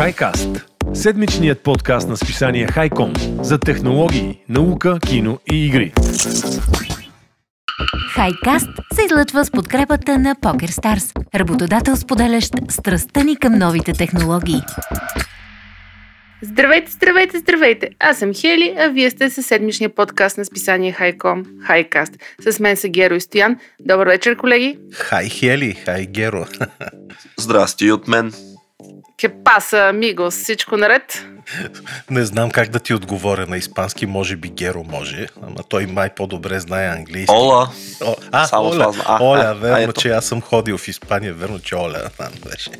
Хайкаст – седмичният подкаст на списание Хайком за технологии, наука, кино и игри. Хайкаст се излъчва с подкрепата на PokerStars, работодател споделящ страстта ни към новите технологии. Здравейте, здравейте, здравейте! Аз съм Хели, а вие сте със седмичния подкаст на списание Хайком, Хайкаст. С мен са Геро и Стоян. Добър вечер, колеги! Хай Хели, хай Геро! Здрасти и от мен! Кепаса, амигос, всичко наред? Не знам как да ти отговоря на испански, може би Геро може, ама той май по-добре знае английски. Ола! О, а, Само Оля, а, Оля, а, верно, ето. че аз съм ходил в Испания, верно, че Оля там беше.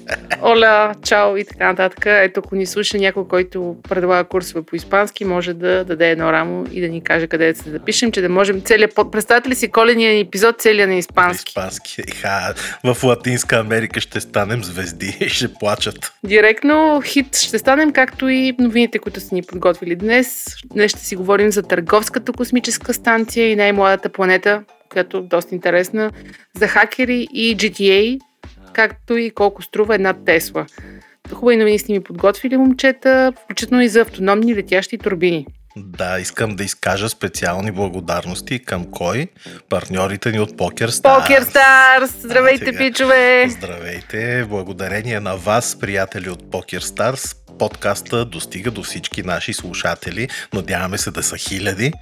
Оля, чао и така нататък. Ето, ако ни слуша някой, който предлага курсове по испански, може да даде едно рамо и да ни каже къде да се запишем, че да можем целият под... Представете ли си коления ни епизод, целият на испански? Испански. Ха, в Латинска Америка ще станем звезди и ще плачат. Директно хит ще станем, както и новините, които са ни подготвили днес. Днес ще си говорим за търговската космическа станция и най-младата планета, която е доста интересна, за хакери и GTA, както и колко струва една Тесла. Хубави новини сте ми подготвили, момчета, включително и за автономни летящи турбини. Да, искам да изкажа специални благодарности към кой? Партньорите ни от Покер Стар. Покер Старс! Здравейте, сега. пичове! Здравейте! Благодарение на вас, приятели от Покер Stars, подкаста достига до всички наши слушатели. Надяваме се да са хиляди.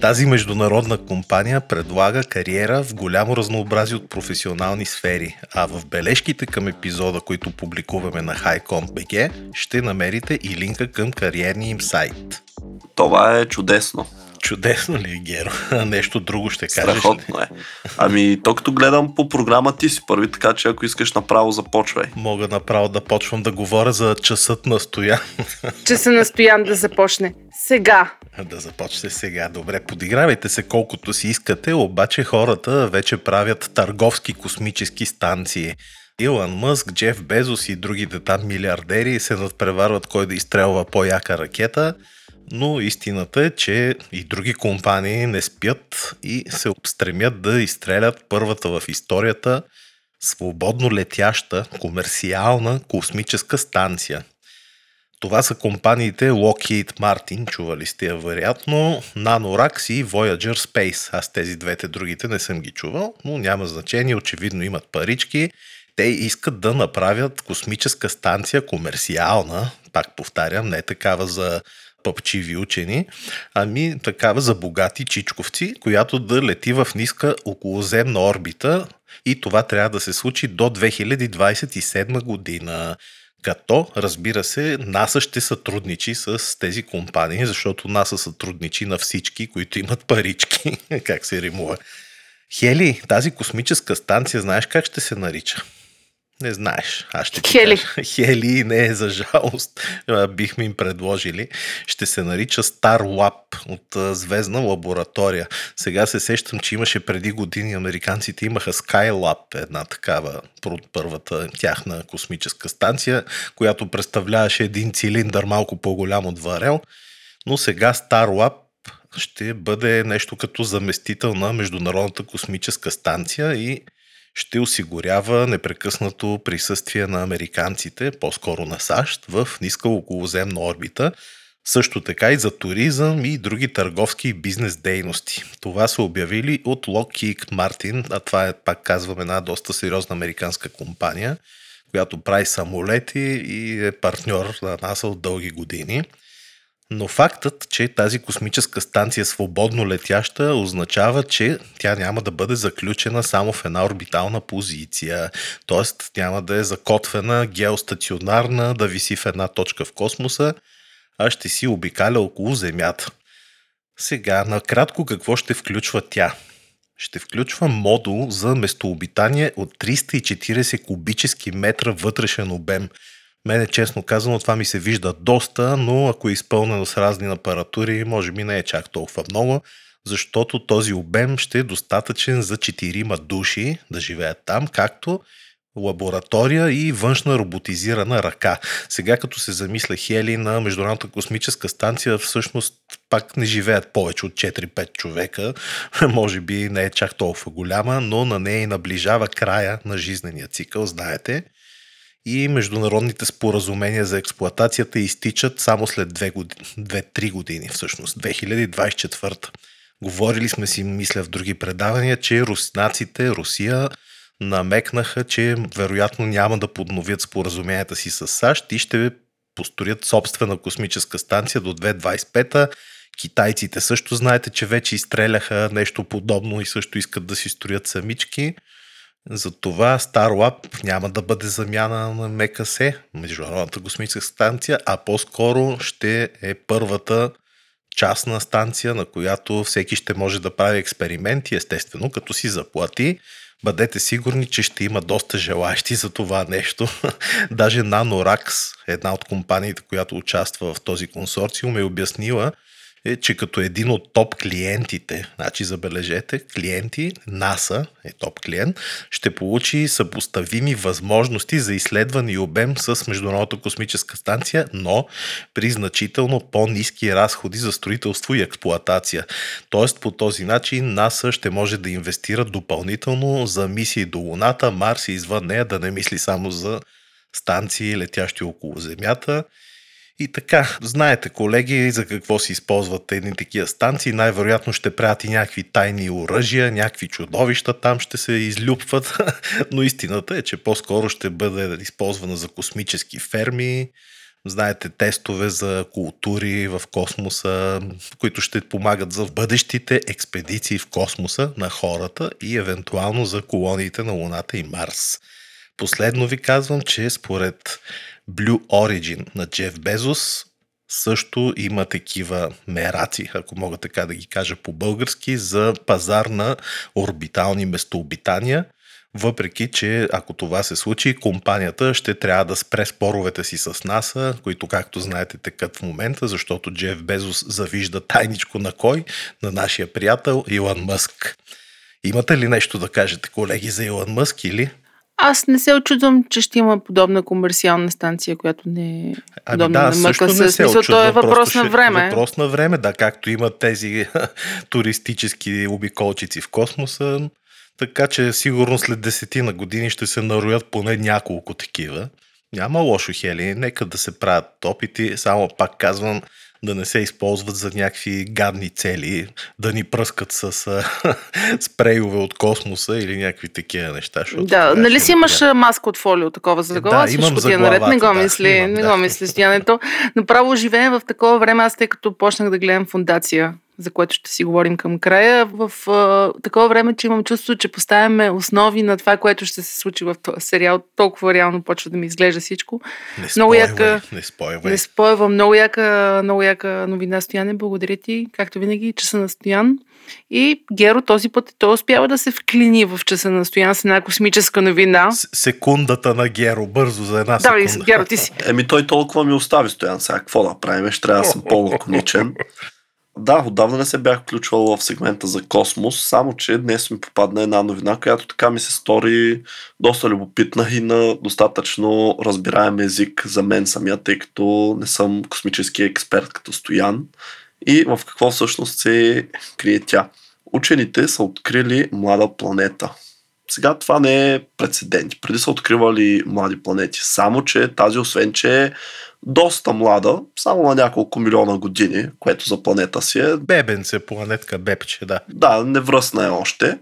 Тази международна компания предлага кариера в голямо разнообразие от професионални сфери, а в бележките към епизода, които публикуваме на HighComp.bg, ще намерите и линка към кариерния им сайт. Това е чудесно. Чудесно ли, е, Геро? Нещо друго ще кажеш ли? Страхотно е. Ами, то като гледам по програма ти си първи, така че ако искаш направо започвай. Мога направо да почвам да говоря за часът на стоян. Че се настоян да започне. Сега. Да започне сега. Добре, подигравайте се колкото си искате, обаче хората вече правят търговски космически станции. Илон Мъск, Джеф Безос и другите там милиардери се надпреварват кой да изстрелва по-яка ракета, но истината е, че и други компании не спят и се стремят да изстрелят първата в историята свободно летяща комерциална космическа станция. Това са компаниите Lockheed Martin, чували сте я вероятно, NanoRax и Voyager Space. Аз тези двете другите не съм ги чувал, но няма значение, очевидно имат парички. Те искат да направят космическа станция комерциална, пак повтарям, не такава за пъпчиви учени, ами такава за богати чичковци, която да лети в ниска околоземна орбита и това трябва да се случи до 2027 година. Като, разбира се, НАСА ще сътрудничи с тези компании, защото НАСА сътрудничи на всички, които имат парички. как се римува. Хели, тази космическа станция, знаеш как ще се нарича? Не знаеш. Аз ще ти Хели. кажа. Хели не е за жалост. Бихме им предложили. Ще се нарича Star Lab от звездна лаборатория. Сега се сещам, че имаше преди години американците имаха Skylab, една такава първата тяхна космическа станция, която представляваше един цилиндър малко по-голям от варел. Но сега Star Lab ще бъде нещо като заместител на Международната космическа станция и ще осигурява непрекъснато присъствие на американците, по-скоро на САЩ, в ниска околоземна орбита, също така и за туризъм и други търговски и бизнес дейности. Това са обявили от Lockheed Martin, а това е, пак казвам, една доста сериозна американска компания, която прави самолети и е партньор на НАСА от дълги години. Но фактът, че тази космическа станция свободно летяща, означава, че тя няма да бъде заключена само в една орбитална позиция. Тоест няма да е закотвена геостационарна, да виси в една точка в космоса, а ще си обикаля около Земята. Сега, накратко какво ще включва тя? Ще включва модул за местообитание от 340 кубически метра вътрешен обем. Мене, честно казано, това ми се вижда доста, но ако е изпълнено с разни апаратури, може би не е чак толкова много, защото този обем ще е достатъчен за 4 души да живеят там, както лаборатория и външна роботизирана ръка. Сега като се замисля Хели на Международната космическа станция, всъщност пак не живеят повече от 4-5 човека. Може би не е чак толкова голяма, но на нея и наближава края на жизнения цикъл, знаете. И международните споразумения за експлоатацията изтичат само след 2-3 години, години, всъщност, 2024. Говорили сме си, мисля, в други предавания, че руснаците, Русия, намекнаха, че вероятно няма да подновят споразуменията си с САЩ и ще построят собствена космическа станция до 2025 Китайците също знаете, че вече изстреляха нещо подобно и също искат да си строят самички. Затова StarLab няма да бъде замяна на МКС, Международната космическа станция, а по-скоро ще е първата частна станция, на която всеки ще може да прави експерименти, естествено, като си заплати. Бъдете сигурни, че ще има доста желащи за това нещо. Даже NanoRax, една от компаниите, която участва в този консорциум, е обяснила, е, че като един от топ клиентите, значи забележете, клиенти, НАСА е топ клиент, ще получи съпоставими възможности за изследване и обем с Международната космическа станция, но при значително по-низки разходи за строителство и експлоатация. Тоест по този начин НАСА ще може да инвестира допълнително за мисии до Луната, Марс и извън нея, да не мисли само за станции, летящи около Земята и така, знаете, колеги, за какво се използват едни такива станции. Най-вероятно ще правят и някакви тайни оръжия, някакви чудовища там ще се излюпват. Но истината е, че по-скоро ще бъде използвана за космически ферми, знаете, тестове за култури в космоса, които ще помагат за бъдещите експедиции в космоса на хората и евентуално за колониите на Луната и Марс. Последно ви казвам, че според Blue Origin на Джеф Безос също има такива мераци, ако мога така да ги кажа по-български, за пазар на орбитални местообитания, въпреки че ако това се случи, компанията ще трябва да спре споровете си с НАСА, които както знаете текат в момента, защото Джеф Безос завижда тайничко на кой? На нашия приятел Илон Мъск. Имате ли нещо да кажете, колеги, за Илон Мъск или? Аз не се очудвам, че ще има подобна комерциална станция, която не е ами да, на МКС. Не се очудвам, то е въпрос на време. Въпрос на време, да, както има тези туристически обиколчици в космоса. Така че сигурно след десетина години ще се нароят поне няколко такива. Няма лошо, Хели. Нека да се правят опити. Само пак казвам, да не се използват за някакви гадни цели, да ни пръскат с спрейове от космоса или някакви такива неща. Да, нали си имаш да. маска от фолио такова за глава? Да, имам за ти е наред, не го да, мисли, имам, не да. го мисли стоянето. Направо живеем в такова време, аз тъй като почнах да гледам фундация за което ще си говорим към края, в а, такова време, че имам чувство, че поставяме основи на това, което ще се случи в този сериал. Толкова реално почва да ми изглежда всичко. Не много яка, не спойвай. Не спойва. Много яка, много яка новина, Стояне. Благодаря ти, както винаги, часа на Стоян. И Геро този път той успява да се вклини в часа на Стоян с една космическа новина. С- секундата на Геро, бързо за една секунда. Да, Геро, ти си. Еми той толкова ми остави Стоян сега. Какво да правим? Ще трябва да съм по-лаконичен. Да, отдавна не се бях включвал в сегмента за космос, само че днес ми попадна една новина, която така ми се стори доста любопитна и на достатъчно разбираем език за мен самия, тъй като не съм космически експерт като Стоян. И в какво всъщност се крие тя? Учените са открили млада планета. Сега това не е прецедент. Преди са откривали млади планети. Само, че тази, освен че е доста млада, само на няколко милиона години, което за планета си е... Бебенце, планетка бебче, да. Да, невръсна е още.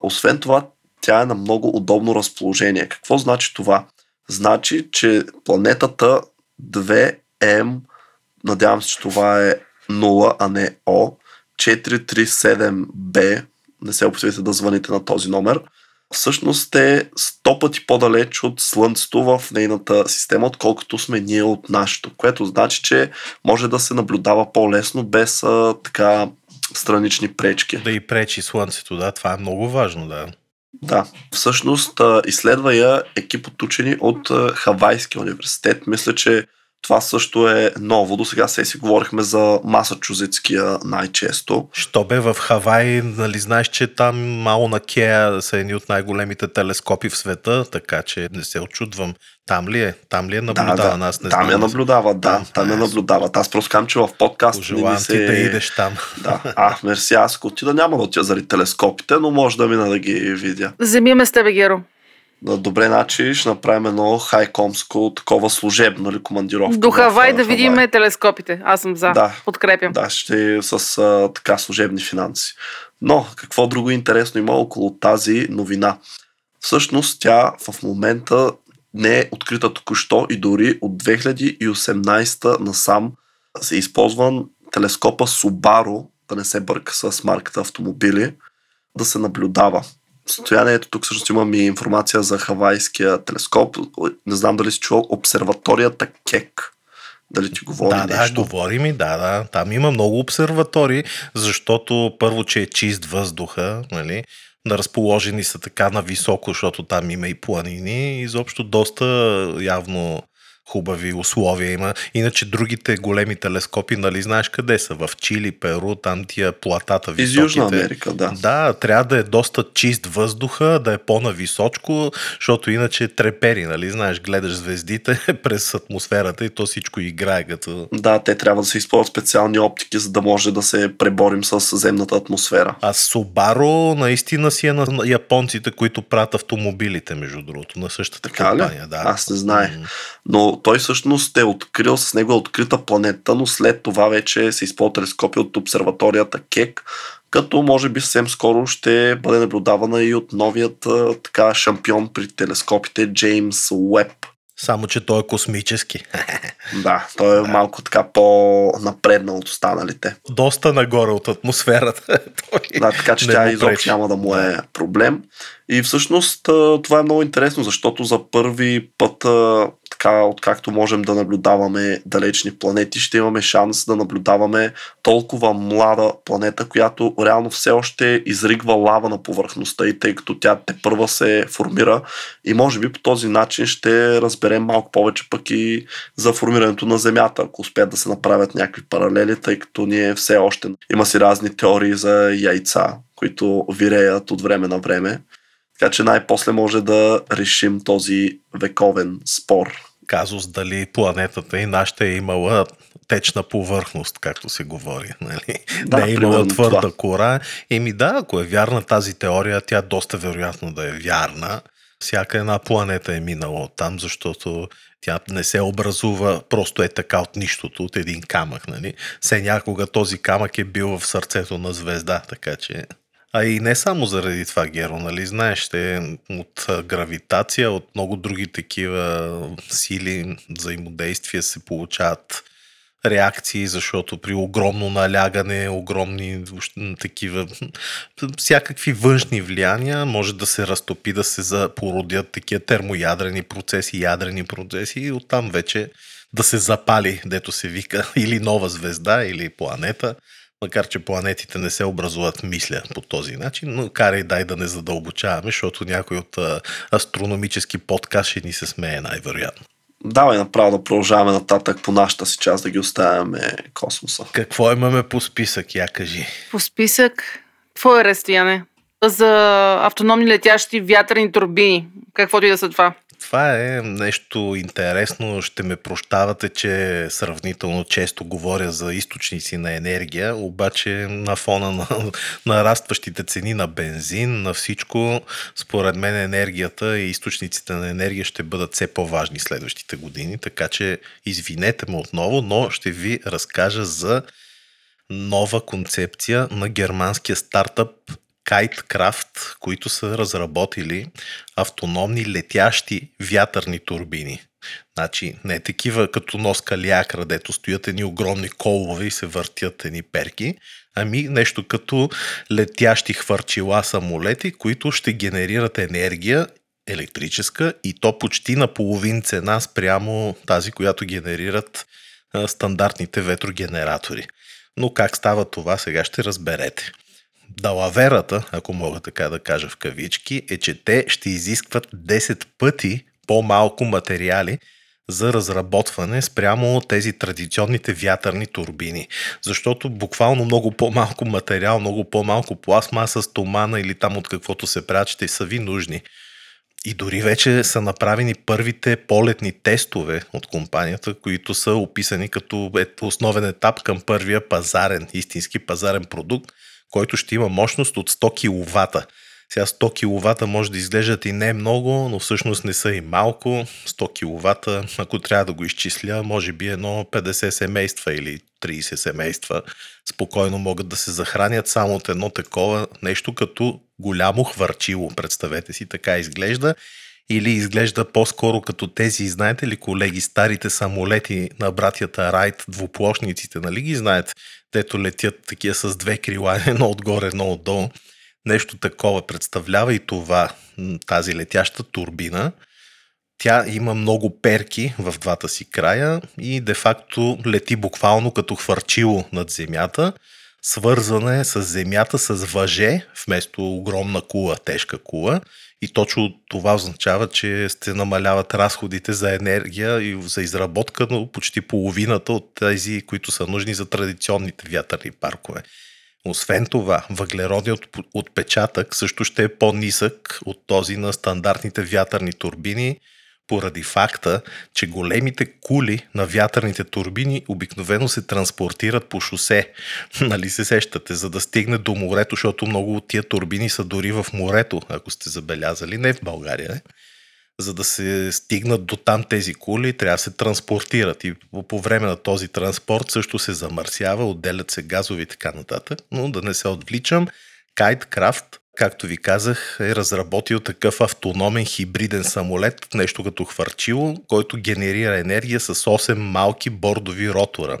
Освен това, тя е на много удобно разположение. Какво значи това? Значи, че планетата 2М, надявам се, че това е 0, а не О, 437B, не се опитвайте да звъните на този номер, всъщност е 100 пъти по-далеч от Слънцето в нейната система, отколкото сме ние от нашето, което значи, че може да се наблюдава по-лесно без а, така странични пречки. Да и пречи Слънцето, да, това е много важно, да. Да, всъщност изследва я екип от учени от Хавайския университет. Мисля, че това също е ново. До сега се си говорихме за Масачузетския най-често. Що бе в Хавай, нали знаеш, че там Мауна Кея са едни от най-големите телескопи в света, така че не се очудвам. Там ли е? Там ли е наблюдава да, да. нас? Не там я наблюдава, да. Там, там я наблюдават. Аз просто казвам, че в подкаст Пожелавам не се... ти да идеш там. Да. А, мерси, аз ако отида няма да отида заради телескопите, но може да мина да ги видя. Земи ме с тебе, Геро. Добре, значи ще направим едно хайкомско такова служебно или командировка. До Хавай да видим телескопите. Аз съм за. Да. Подкрепям. Да, ще е с а, така служебни финанси. Но какво друго интересно има около тази новина? Всъщност тя в момента не е открита току-що и дори от 2018 насам се използван телескопа Subaru, да не се бърка с марката автомобили, да се наблюдава. Състоянието тук всъщност имам и информация за хавайския телескоп. Не знам дали си чувал обсерваторията Кек. Дали ти говори да, нещо? да, говори ми, да, да. Там има много обсерватори, защото първо, че е чист въздуха, нали? Да разположени са така на високо, защото там има и планини. Изобщо доста явно хубави условия има. Иначе другите големи телескопи, нали знаеш къде са? В Чили, Перу, там тия платата Из високите. Южна Америка, да. Да, трябва да е доста чист въздуха, да е по-нависочко, защото иначе трепери, нали? Знаеш, гледаш звездите през атмосферата и то всичко играе като... Да, те трябва да се използват специални оптики, за да може да се преборим с земната атмосфера. А Subaru наистина си е на японците, които правят автомобилите, между другото, на същата Така ли? компания. Да. Аз не знаех. М. Но той всъщност е открил, с него е открита планета, но след това вече се използва телескопи от обсерваторията Кек, като може би съвсем скоро ще бъде наблюдавана и от новият така шампион при телескопите Джеймс Уеб. Само, че той е космически. Да, той е малко така по-напреднал от останалите. Доста нагоре от атмосферата. Той Да, така че тя изобщо няма да му е проблем. И всъщност това е много интересно, защото за първи път, така откакто можем да наблюдаваме далечни планети, ще имаме шанс да наблюдаваме толкова млада планета, която реално все още изригва лава на повърхността и тъй като тя те първа се формира и може би по този начин ще разберем малко повече пък и за формирането на Земята, ако успеят да се направят някакви паралели, тъй като ние все още има си разни теории за яйца, които виреят от време на време. Така че най-после може да решим този вековен спор. Казус дали планетата и нашата е имала течна повърхност, както се говори. Нали? Да, не е имала твърда това. кора. Еми да, ако е вярна тази теория, тя доста вероятно да е вярна. Всяка една планета е минала от там, защото тя не се образува просто е така от нищото, от един камък. Нали? Все някога този камък е бил в сърцето на звезда, така че... А и не само заради това, Геро, нали? Знаеш, ще от гравитация, от много други такива сили, взаимодействия се получават реакции, защото при огромно налягане, огромни такива всякакви външни влияния може да се разтопи, да се породят такива термоядрени процеси, ядрени процеси и оттам вече да се запали, дето се вика, или нова звезда, или планета. Макар, че планетите не се образуват, мисля, по този начин, но карай дай да не задълбочаваме, защото някой от а, астрономически подкаст ще ни се смее най-вероятно. Давай направо да продължаваме нататък по нашата си част, да ги оставяме космоса. Какво имаме по списък, я кажи? По списък, какво е разстояние? За автономни летящи вятърни турбини. Каквото и да са това. Това е нещо интересно. Ще ме прощавате, че сравнително често говоря за източници на енергия, обаче на фона на нарастващите цени на бензин, на всичко, според мен енергията и източниците на енергия ще бъдат все по-важни следващите години, така че извинете ме отново, но ще ви разкажа за нова концепция на германския стартъп KiteCraft, които са разработили автономни летящи вятърни турбини. Значи не такива като нос калиакра, дето стоят едни огромни колове и се въртят едни перки, ами нещо като летящи хвърчила самолети, които ще генерират енергия електрическа и то почти на половин цена спрямо тази, която генерират стандартните ветрогенератори. Но как става това, сега ще разберете. Далаверата, ако мога така да кажа в кавички, е, че те ще изискват 10 пъти по-малко материали за разработване спрямо тези традиционните вятърни турбини. Защото буквално много по-малко материал, много по-малко пластмаса, стомана или там от каквото се правят, ще са ви нужни. И дори вече са направени първите полетни тестове от компанията, които са описани като ет- основен етап към първия пазарен, истински пазарен продукт, който ще има мощност от 100 кВт. Сега 100 кВт може да изглеждат и не много, но всъщност не са и малко. 100 кВт, ако трябва да го изчисля, може би едно 50 семейства или 30 семейства спокойно могат да се захранят само от едно такова нещо като голямо хвърчило. Представете си, така изглежда или изглежда по-скоро като тези, знаете ли, колеги, старите самолети на братята Райт, двуплощниците, нали ги знаете, дето летят такива с две крила, едно отгоре, едно отдолу. Нещо такова представлява и това, тази летяща турбина. Тя има много перки в двата си края и де-факто лети буквално като хвърчило над земята. Свързана с земята с въже, вместо огромна кула, тежка кула – и точно това означава, че се намаляват разходите за енергия и за изработка, но почти половината от тези, които са нужни за традиционните вятърни паркове. Освен това, въглеродният отпечатък също ще е по-нисък от този на стандартните вятърни турбини – поради факта, че големите кули на вятърните турбини обикновено се транспортират по шосе. Нали се сещате, за да стигне до морето, защото много от тия турбини са дори в морето, ако сте забелязали, не в България. Не? За да се стигнат до там тези кули, трябва да се транспортират. И по време на този транспорт също се замърсява, отделят се газови и така нататък. Но да не се отвличам, Кайткрафт както ви казах, е разработил такъв автономен хибриден самолет, нещо като хвърчило, който генерира енергия с 8 малки бордови ротора.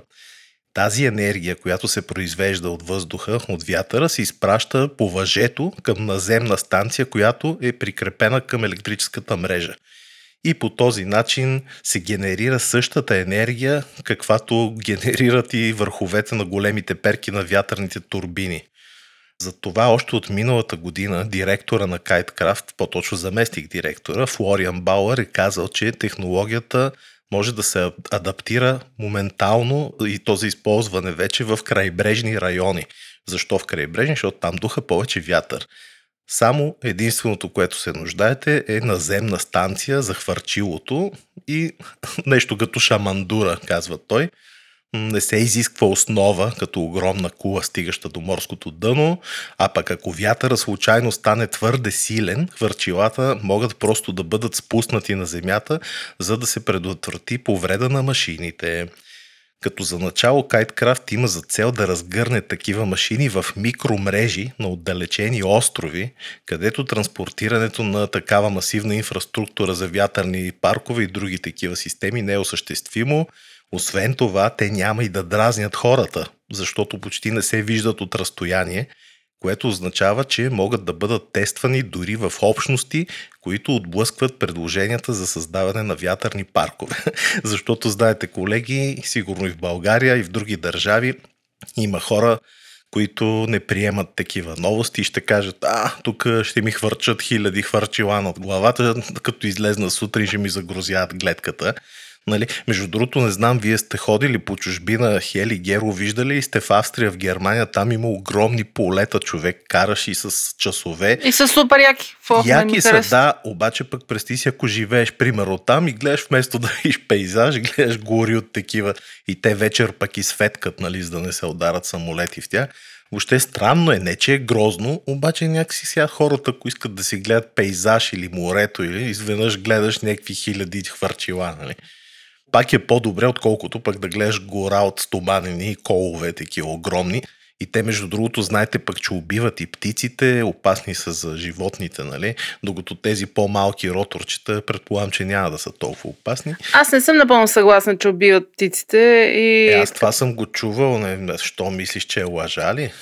Тази енергия, която се произвежда от въздуха, от вятъра, се изпраща по въжето към наземна станция, която е прикрепена към електрическата мрежа. И по този начин се генерира същата енергия, каквато генерират и върховете на големите перки на вятърните турбини – затова още от миналата година директора на Kitecraft, по-точно заместник директора, Флориан Бауър е казал, че технологията може да се адаптира моментално и то за използване вече в крайбрежни райони. Защо в крайбрежни? Защото там духа повече вятър. Само единственото, което се нуждаете е наземна станция за хвърчилото и нещо като шамандура, казва той – не се изисква основа, като огромна кула, стигаща до морското дъно, а пък ако вятъра случайно стане твърде силен, хвърчилата могат просто да бъдат спуснати на земята, за да се предотврати повреда на машините. Като за начало Kitecraft има за цел да разгърне такива машини в микромрежи на отдалечени острови, където транспортирането на такава масивна инфраструктура за вятърни паркове и други такива системи не е осъществимо освен това, те няма и да дразнят хората, защото почти не се виждат от разстояние, което означава, че могат да бъдат тествани дори в общности, които отблъскват предложенията за създаване на вятърни паркове. Защото, знаете, колеги, сигурно и в България, и в други държави има хора, които не приемат такива новости и ще кажат, а, тук ще ми хвърчат хиляди хвърчила над главата, като излезна сутрин ще ми загрозят гледката. Нали? Между другото, не знам, вие сте ходили по чужбина, Хели, Геро, виждали и сте в Австрия, в Германия, там има огромни полета, човек караш и с часове. И са супер яки. яки са, да, обаче пък прести си, ако живееш, примерно там и гледаш вместо да видиш пейзаж, гледаш гори от такива и те вечер пък изфеткат, нали, за да не се ударат самолети в тях. Въобще странно е, не че е грозно, обаче някакси сега хората, ако искат да си гледат пейзаж или морето, или изведнъж гледаш някакви хиляди хвърчила, нали? Пак е по-добре, отколкото пък да гледаш гора от стоманени колове, такива огромни. И те, между другото, знаете пък, че убиват и птиците, опасни са за животните, нали? Докато тези по-малки роторчета, предполагам, че няма да са толкова опасни. Аз не съм напълно съгласна, че убиват птиците. И... Е, аз това съм го чувал. Не, що мислиш, че е лъжа ли?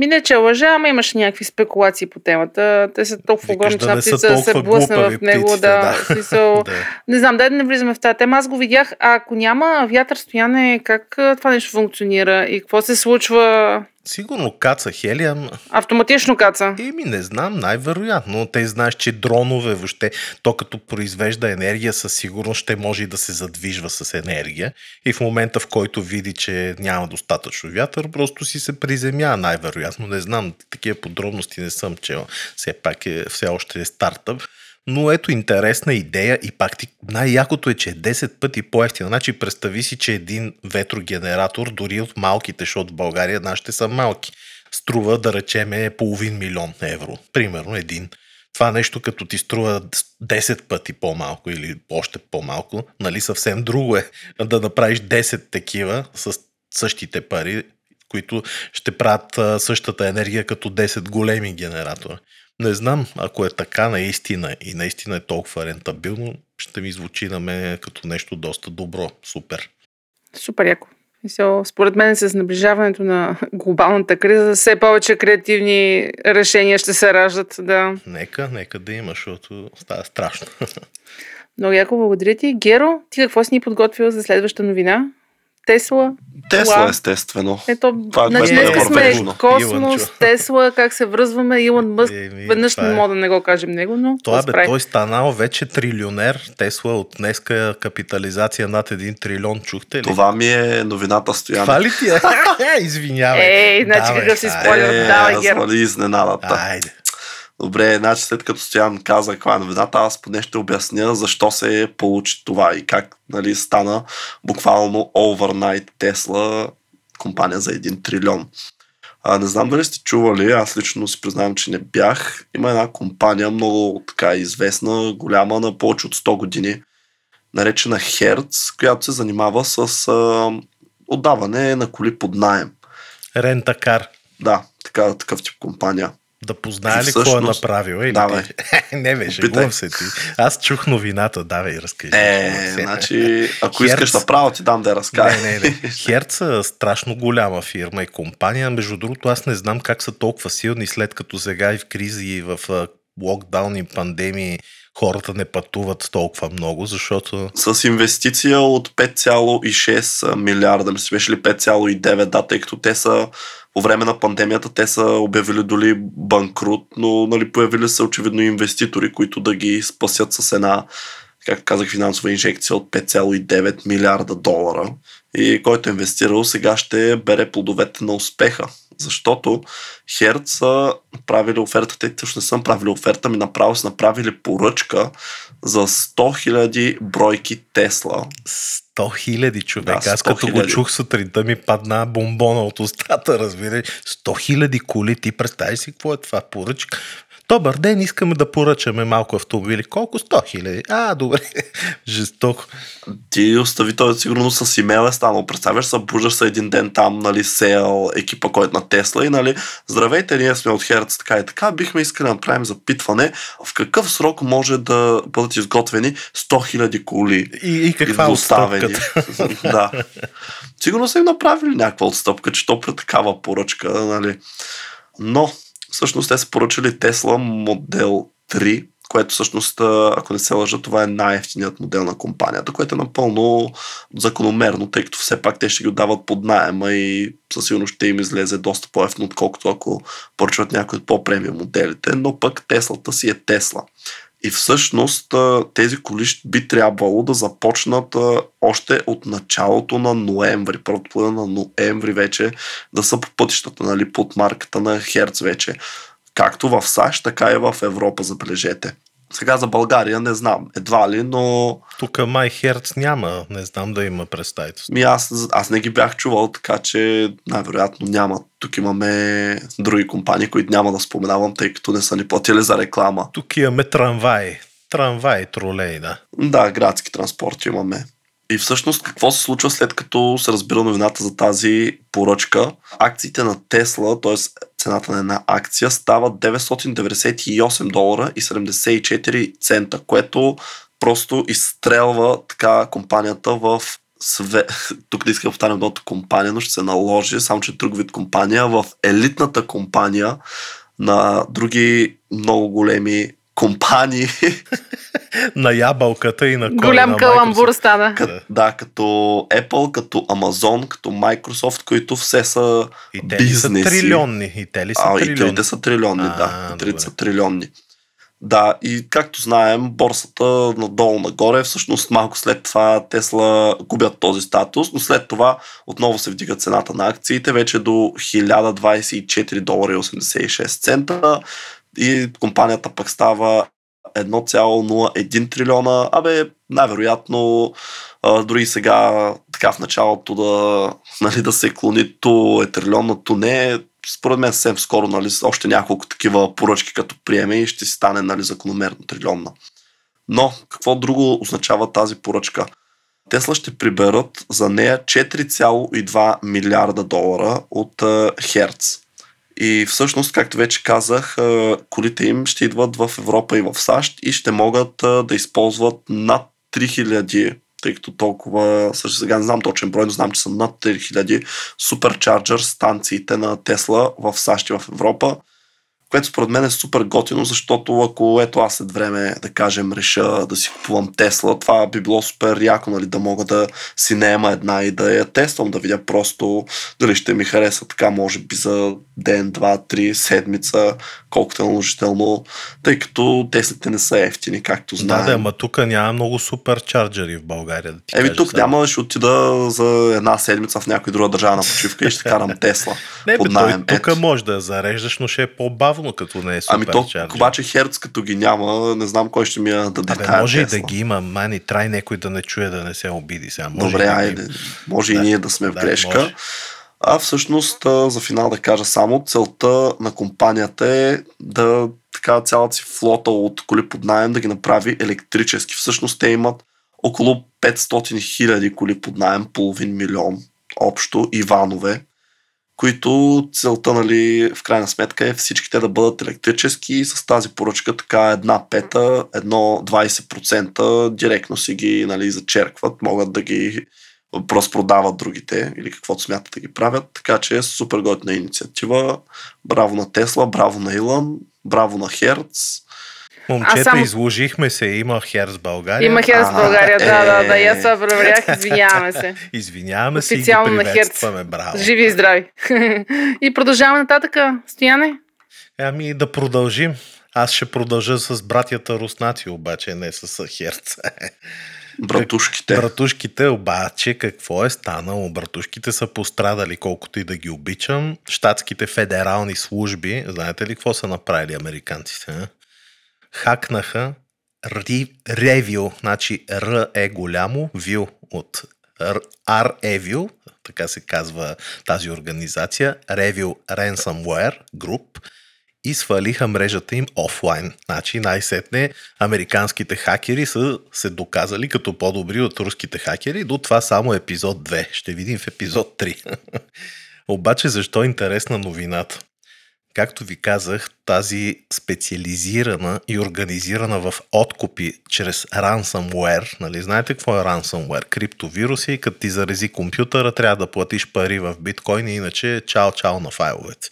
Ми не, че лъжа, ама имаше някакви спекулации по темата. Те са толкова огромни, че да птица се блъсна в него. Птиците, да, да. Смисъл, да. Не знам, дай да не влизаме в тази тема. Аз го видях. А ако няма вятър стояне, как това нещо функционира и какво се случва? Сигурно каца хелия. Автоматично каца. Еми, не знам, най-вероятно. Те знаеш, че дронове въобще, то като произвежда енергия, със сигурност ще може и да се задвижва с енергия. И в момента, в който види, че няма достатъчно вятър, просто си се приземя, най-вероятно. Не знам, такива подробности не съм чел. Все пак е, все още е стартъп. Но ето интересна идея и пак ти, най-якото е, че е 10 пъти по-ефтина. Значи представи си, че един ветрогенератор, дори от малките, защото в България нашите са малки, струва да речеме половин милион евро. Примерно един. Това нещо като ти струва 10 пъти по-малко или още по-малко, нали съвсем друго е да направиш 10 такива с същите пари, които ще правят същата енергия като 10 големи генератора. Не знам, ако е така наистина и наистина е толкова рентабилно, ще ми звучи на мен като нещо доста добро. Супер. Супер яко. Според мен с наближаването на глобалната криза, все повече креативни решения ще се раждат. Да. Нека, нека да има, защото става страшно. Много яко, благодаря ти. Геро, ти какво си ни подготвил за следваща новина? Тесла. Тесла, това, естествено. Ето, това, значи, днес е сме космос, Тесла, как се връзваме, Илон Мъск. Веднъж не е. мога да не го кажем него, но. Това бе, той станал вече трилионер. Тесла от днеска капитализация над 1 трилион, чухте ли? Това ми е новината стояна. Това ли ти е? Извинявай. Ей, значи какъв си спойлер. Давай, Геро. изненадата. Айде. Добре, значи след като Стоян каза каква е новината, аз поне ще обясня защо се получи това и как нали, стана буквално overnight Тесла компания за 1 трилион. А, не знам дали сте чували, аз лично си признавам, че не бях. Има една компания, много така известна, голяма, на повече от 100 години, наречена Hertz, която се занимава с а, отдаване на коли под найем. Рентакар. Да, така, такъв тип компания. Да познае ли какво е направил? Или давай. не бе, шегувам се ти. Аз чух новината, давай, разкажи. Е, значи, ако Херц... искаш право, ти дам да я разкажа. Не, не, не. Херц е страшно голяма фирма и компания. Между другото, аз не знам как са толкова силни, след като сега и в кризи, и в локдаун и пандемии хората не пътуват толкова много, защото... С инвестиция от 5,6 милиарда, мисля, беше ли 5,9, да, тъй като те са по време на пандемията те са обявили доли банкрут, но нали, появили се очевидно инвеститори, които да ги спасят с една, как казах, финансова инжекция от 5,9 милиарда долара. И който е инвестирал, сега ще бере плодовете на успеха. Защото Херц са правили оферта, те също не съм правили оферта, ми направо са направили поръчка за 100 000 бройки Тесла. 100 хиляди човек. Да, Аз като го чух сутринта ми падна бомбона от устата, разбираш. 100 хиляди коли. Ти представи си какво е това поръчка. Добър ден, искаме да поръчаме малко автомобили. Колко? 100 хиляди. А, добре. Жестоко. Ти остави той сигурно с имейл е станал. Представяш, събуждаш се един ден там, нали, сел екипа, който е на Тесла и нали, здравейте, ние сме от Херц, така и така. Бихме искали да направим запитване в какъв срок може да бъдат изготвени 100 хиляди коли. И, и каква доставени. да. Сигурно са им направили някаква отстъпка, че то при такава поръчка, нали. Но Всъщност те са поръчали Tesla модел 3, което всъщност, ако не се лъжа, това е най-ефтиният модел на компанията, което е напълно закономерно, тъй като все пак те ще ги отдават под найема и със сигурност ще им излезе доста по-ефтно, отколкото ако поръчват някои от по-премиум моделите, но пък Теслата си е Тесла. И всъщност тези коли би трябвало да започнат още от началото на ноември, първото половина на ноември вече да са по пътищата, нали, под марката на Херц вече. Както в САЩ, така и в Европа, забележете. Сега за България не знам, едва ли, но... Тук май Херц няма, не знам да има представителство. Ми аз, аз не ги бях чувал, така че най-вероятно няма. Тук имаме други компании, които няма да споменавам, тъй като не са ни платили за реклама. Тук имаме трамвай. Трамвай, тролей, да. Да, градски транспорт имаме. И всъщност какво се случва след като се разбира новината за тази поръчка? Акциите на Тесла, т.е. цената на една акция, става 998 долара и 74 цента, което просто изстрелва така компанията в све... тук не искам да повтарям едното компания, но ще се наложи, само че друг вид компания, в елитната компания на други много големи компании. на ябълката и на кой, Голям каламбур стана. К- да, като Apple, като Amazon, като Microsoft, които все са и те бизнеси. са трилионни. И те ли са а, трилионни? И трите са трилионни, а, да. И трите са трилионни. Да, и както знаем, борсата надолу-нагоре, всъщност малко след това Тесла губят този статус, но след това отново се вдига цената на акциите, вече до 1024 долара и 86 цента и компанията пък става 1,01 трилиона. Абе, най-вероятно, а, дори сега, така в началото да, нали, да се клони то е трилион, то не е. според мен съвсем скоро, нали, още няколко такива поръчки като приеме и ще си стане нали, закономерно трилионна. Но какво друго означава тази поръчка? Тесла ще приберат за нея 4,2 милиарда долара от Херц. И всъщност, както вече казах, колите им ще идват в Европа и в САЩ и ще могат да използват над 3000 тъй като толкова, също сега не знам точен брой, но знам, че са над 3000 суперчарджър станциите на Тесла в САЩ и в Европа което според мен е супер готино, защото ако ето аз след време, да кажем, реша да си купувам Тесла, това би било супер яко, нали, да мога да си наема една и да я тествам, да видя просто дали ще ми хареса така, може би за ден, два, три, седмица, колкото е наложително, тъй като Теслите не са ефтини, както знаем. Да, да, ама тук няма много супер чарджери в България. Да ти Еми тук сега. няма ще отида за една седмица в някоя друга държава на почивка и ще карам Тесла. не, под бе, той, тук може да зареждаш, но ще е по-бавно явно като не е супер Ами то, чарджер. обаче Херц като ги няма, не знам кой ще ми я даде Абе, тая може Тесла. и да ги има, мани, трай някой да не чуе, да не се обиди сега. Може Добре, да айде, ги... може да, и ние да сме да, в грешка. Може. А всъщност, за финал да кажа само, целта на компанията е да така цялата си флота от коли под найем да ги направи електрически. Всъщност те имат около 500 хиляди коли под найем, половин милион общо, и ванове които целта, нали, в крайна сметка е всичките да бъдат електрически и с тази поръчка така една пета, едно 20% директно си ги нали, зачеркват, могат да ги просто продават другите или каквото смятат да ги правят. Така че е супер готина инициатива. Браво на Тесла, браво на Илон, браво на Херц. Момчета, само... изложихме се, има Херс България. Има Херс България, да, да, да, и аз това проверях, извиняваме се. Извиняваме се Официално и ги приветстваме, браво. Живи и здрави. и продължаваме нататък, Стояне? Ами да продължим. Аз ще продължа с братята Руснаци, обаче не с Херц. Братушките. Братушките, обаче, какво е станало? Братушките са пострадали, колкото и да ги обичам. Штатските федерални служби, знаете ли какво са направили американците? Хакнаха Review, значи R е голямо, View от R Evil, така се казва тази организация, Review Ransomware Group и свалиха мрежата им офлайн. Значи най-сетне американските хакери са се доказали като по-добри от руските хакери. До това само епизод 2. Ще видим в епизод 3. Обаче защо е интересна новината? Както ви казах, тази специализирана и организирана в откупи чрез ransomware, нали, знаете какво е ransomware? Криптовируси, като ти зарези компютъра, трябва да платиш пари в биткоин, иначе чао-чао на файловете.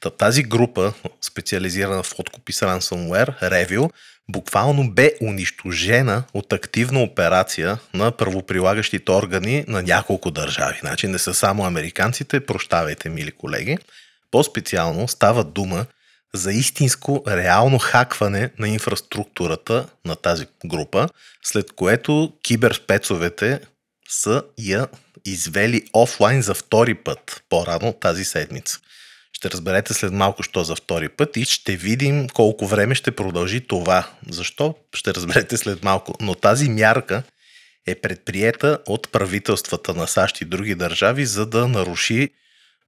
Та тази група, специализирана в откупи с ransomware, Revil, буквално бе унищожена от активна операция на правоприлагащите органи на няколко държави. Значи не са само американците, прощавайте, мили колеги. По-специално става дума за истинско реално хакване на инфраструктурата на тази група, след което киберспецовете са я извели офлайн за втори път по-рано тази седмица. Ще разберете след малко, що за втори път и ще видим колко време ще продължи това. Защо? Ще разберете след малко. Но тази мярка е предприета от правителствата на САЩ и други държави, за да наруши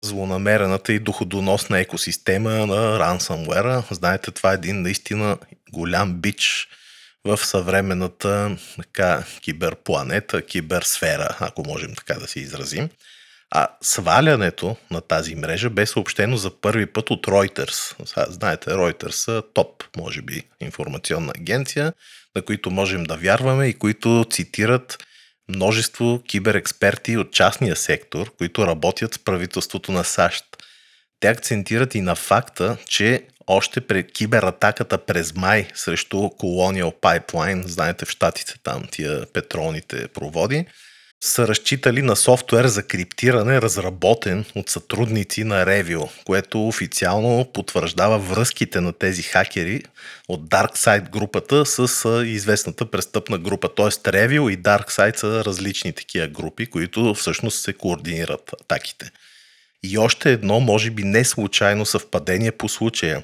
злонамерената и доходоносна екосистема на ransomware. Знаете, това е един наистина голям бич в съвременната така, киберпланета, киберсфера, ако можем така да се изразим. А свалянето на тази мрежа бе съобщено за първи път от Reuters. Знаете, Reuters са топ, може би, информационна агенция, на които можем да вярваме и които цитират множество киберексперти от частния сектор, които работят с правителството на САЩ. Те акцентират и на факта, че още при кибератаката през май срещу Colonial Pipeline, знаете в щатите там тия петролните проводи, са разчитали на софтуер за криптиране, разработен от сътрудници на Revio, което официално потвърждава връзките на тези хакери от DarkSide групата с известната престъпна група. Тоест Revio и DarkSide са различни такива групи, които всъщност се координират атаките. И още едно, може би не случайно съвпадение по случая.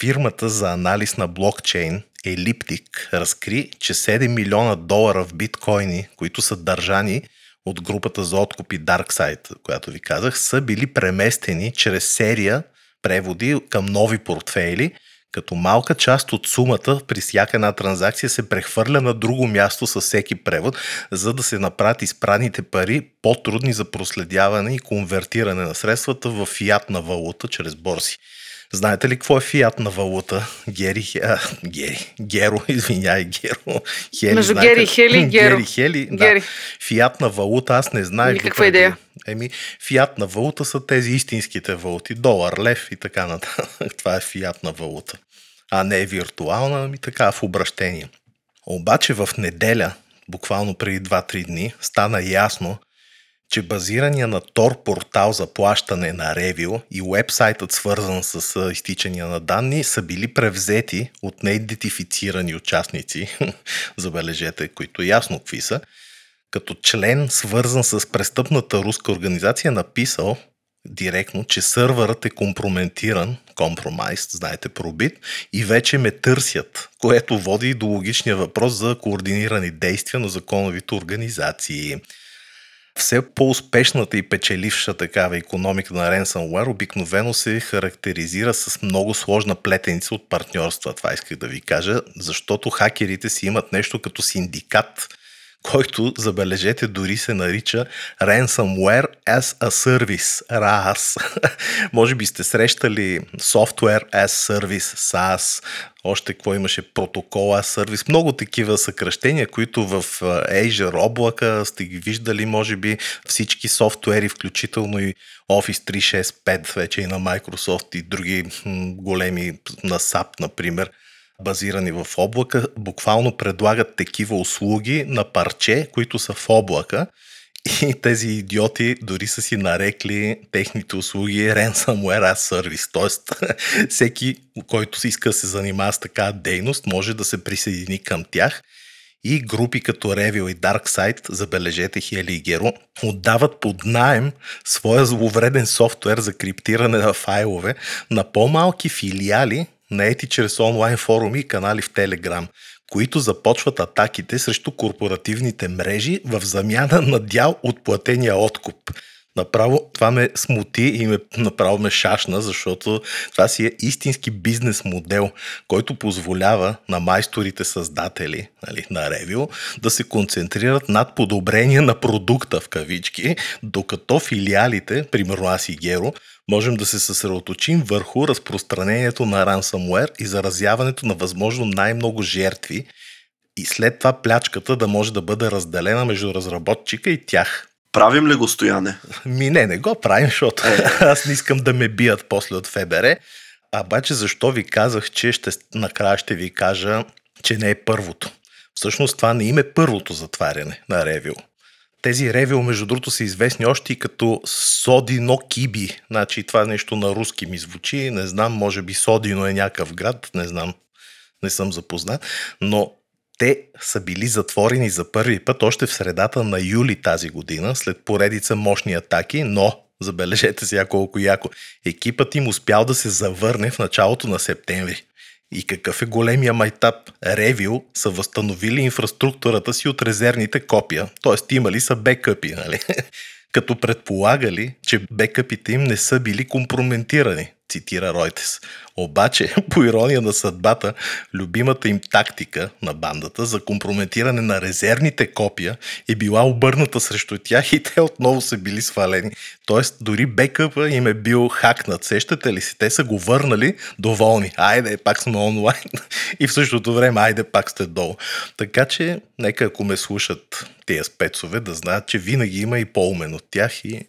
Фирмата за анализ на блокчейн Elliptic разкри, че 7 милиона долара в биткоини, които са държани от групата за откупи DarkSide, която ви казах, са били преместени чрез серия преводи към нови портфейли, като малка част от сумата при всяка една транзакция се прехвърля на друго място със всеки превод, за да се направят изпраните пари по-трудни за проследяване и конвертиране на средствата в фиатна валута чрез борси. Знаете ли какво е фиатна валута? Гери, а, Гери, Геро, извиняй, Геро. Хели, Между знаете? Гери, Хели, Геро. Гери, Хели, да. Гери. Фиатна валута, аз не знаех. Никаква идея. Еми, фиатна валута са тези истинските валути. Долар, лев и така нататък. Това е фиатна валута. А не е виртуална, ами така в обращение. Обаче в неделя, буквално преди 2-3 дни, стана ясно, че базирания на Тор портал за плащане на Revio и вебсайтът свързан с изтичания на данни са били превзети от неидентифицирани участници, забележете, които ясно какви са, като член свързан с престъпната руска организация написал директно, че сървърът е компрометиран, компромайс, знаете, пробит, и вече ме търсят, което води до логичния въпрос за координирани действия на законовите организации все по-успешната и печеливша такава економика на ransomware обикновено се характеризира с много сложна плетеница от партньорства. Това исках да ви кажа, защото хакерите си имат нещо като синдикат, който, забележете, дори се нарича Ransomware as a Service, RAS. Може би сте срещали Software as Service, SaaS, още какво имаше, протокол as Service, много такива съкръщения, които в Azure облака сте ги виждали, може би всички софтуери, включително и Office 365, вече и на Microsoft и други големи на SAP, например базирани в облака, буквално предлагат такива услуги на парче, които са в облака. И тези идиоти дори са си нарекли техните услуги Ransomware as Service. Тоест, всеки, който си иска да се занимава с такава дейност, може да се присъедини към тях. И групи като Revil и DarkSide, забележете Хели и Геро, отдават под найем своя зловреден софтуер за криптиране на файлове на по-малки филиали наети чрез онлайн форуми и канали в Телеграм, които започват атаките срещу корпоративните мрежи в замяна на дял от платения откуп. Направо това ме смути и ме, направо ме шашна, защото това си е истински бизнес модел, който позволява на майсторите създатели нали, на Ревил да се концентрират над подобрение на продукта в кавички, докато филиалите, примерно аз и Геро, можем да се съсредоточим върху разпространението на ransomware и заразяването на възможно най-много жертви и след това плячката да може да бъде разделена между разработчика и тях. Правим ли го стояне? Ми не, не го правим, защото е. аз не искам да ме бият после от ФБР. А обаче защо ви казах, че ще, накрая ще ви кажа, че не е първото. Всъщност това не име първото затваряне на Ревил. Тези ревил, между другото, са известни още и като Содино Киби. Значи това нещо на руски ми звучи. Не знам, може би Содино е някакъв град, не знам, не съм запознат. Но те са били затворени за първи път още в средата на юли тази година, след поредица мощни атаки, но забележете сега колко яко. Екипът им успял да се завърне в началото на септември. И какъв е големия майтап? Ревил са възстановили инфраструктурата си от резервните копия, т.е. имали са бекъпи, нали? като предполагали, че бекъпите им не са били компрометирани, цитира Ройтес. Обаче, по ирония на съдбата, любимата им тактика на бандата за компрометиране на резервните копия е била обърната срещу тях и те отново са били свалени. Тоест, дори бекъпа им е бил хакнат. Сещате ли си? Те са го върнали доволни. Айде, пак сме онлайн. И в същото време, айде, пак сте долу. Така че, нека ако ме слушат тези спецове, да знаят, че винаги има и по-умен от тях и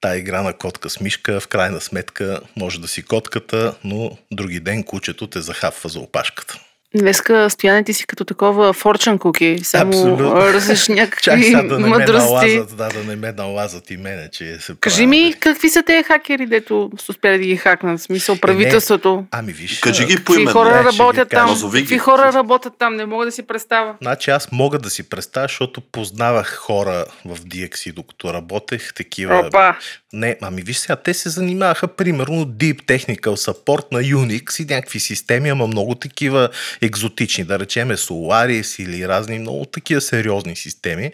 Та игра на котка с мишка, в крайна сметка може да си котката, но други ден кучето те захапва за опашката. Днеска стояне ти си като такова форчан куки, само разлиш някакви Чак да не мъдрости. Ме налазат, да, да не ме налазат и мене, че се Кажи ми, какви са тези хакери, дето са успели да ги хакнат? В смисъл е, правителството. Не, ами виж. Кажи ги по име. хора не, работят там? Какви хора работят там? Не мога да си представя. Значи аз мога да си представя, защото познавах хора в DXC, докато работех. Такива. Опа. Не, ами виж сега, те се занимаваха примерно Deep Technical Support на Unix и някакви системи, ама много такива екзотични, да речеме Solaris или разни много такива сериозни системи.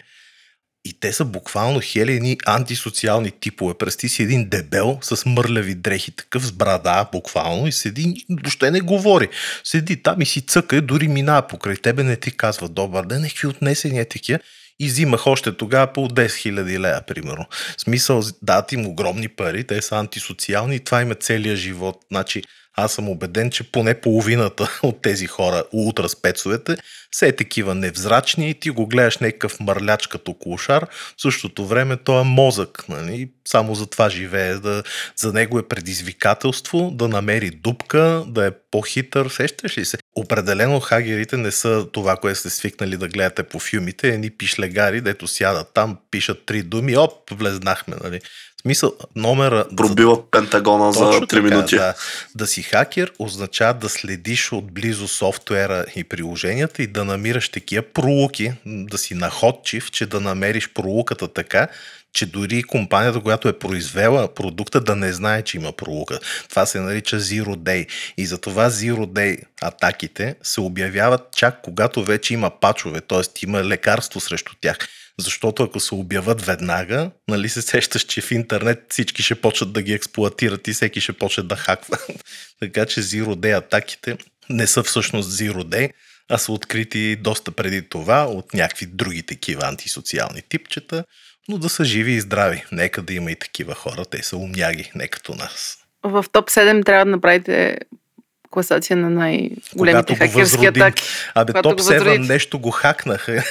И те са буквално хели едни антисоциални типове. Прести си един дебел с мърляви дрехи, такъв с брада, буквално, и седи, въобще не говори. Седи там и си цъка, дори минава покрай тебе, не ти казва добър ден, някакви отнесени такива и взимах още тогава по 10 000 лея, примерно. В смисъл, дадат им огромни пари, те са антисоциални и това им е целият живот. Значи, аз съм убеден, че поне половината от тези хора, ултраспецовете, са е такива невзрачни и ти го гледаш някакъв мърляч като клошар. В същото време той е мозък. Нали? Само за това живее. Да, за него е предизвикателство да намери дупка, да е по-хитър. Сещаш ли се? Определено хагерите не са това, което сте свикнали да гледате по филмите. Едни пишлегари, дето сядат там, пишат три думи, оп, влезнахме. Нали? Смисъл, номера... Пробиват за... Пентагона за 3 така, минути. Да, да си хакер означава да следиш отблизо софтуера и приложенията и да намираш такива пролуки, да си находчив, че да намериш пролуката така, че дори компанията, която е произвела продукта, да не знае, че има пролука. Това се нарича Zero Day. И затова Zero Day атаките се обявяват чак когато вече има пачове, т.е. има лекарство срещу тях. Защото ако се обяват веднага, нали се сещаш, че в интернет всички ще почнат да ги експлуатират и всеки ще почне да хаква. така че Zero Day атаките не са всъщност Zero Day, а са открити доста преди това от някакви други такива антисоциални типчета, но да са живи и здрави. Нека да има и такива хора, те са умняги, не като нас. В топ 7 трябва да направите класация на най-големите хакерски атаки. Абе, топ 7 нещо го хакнаха.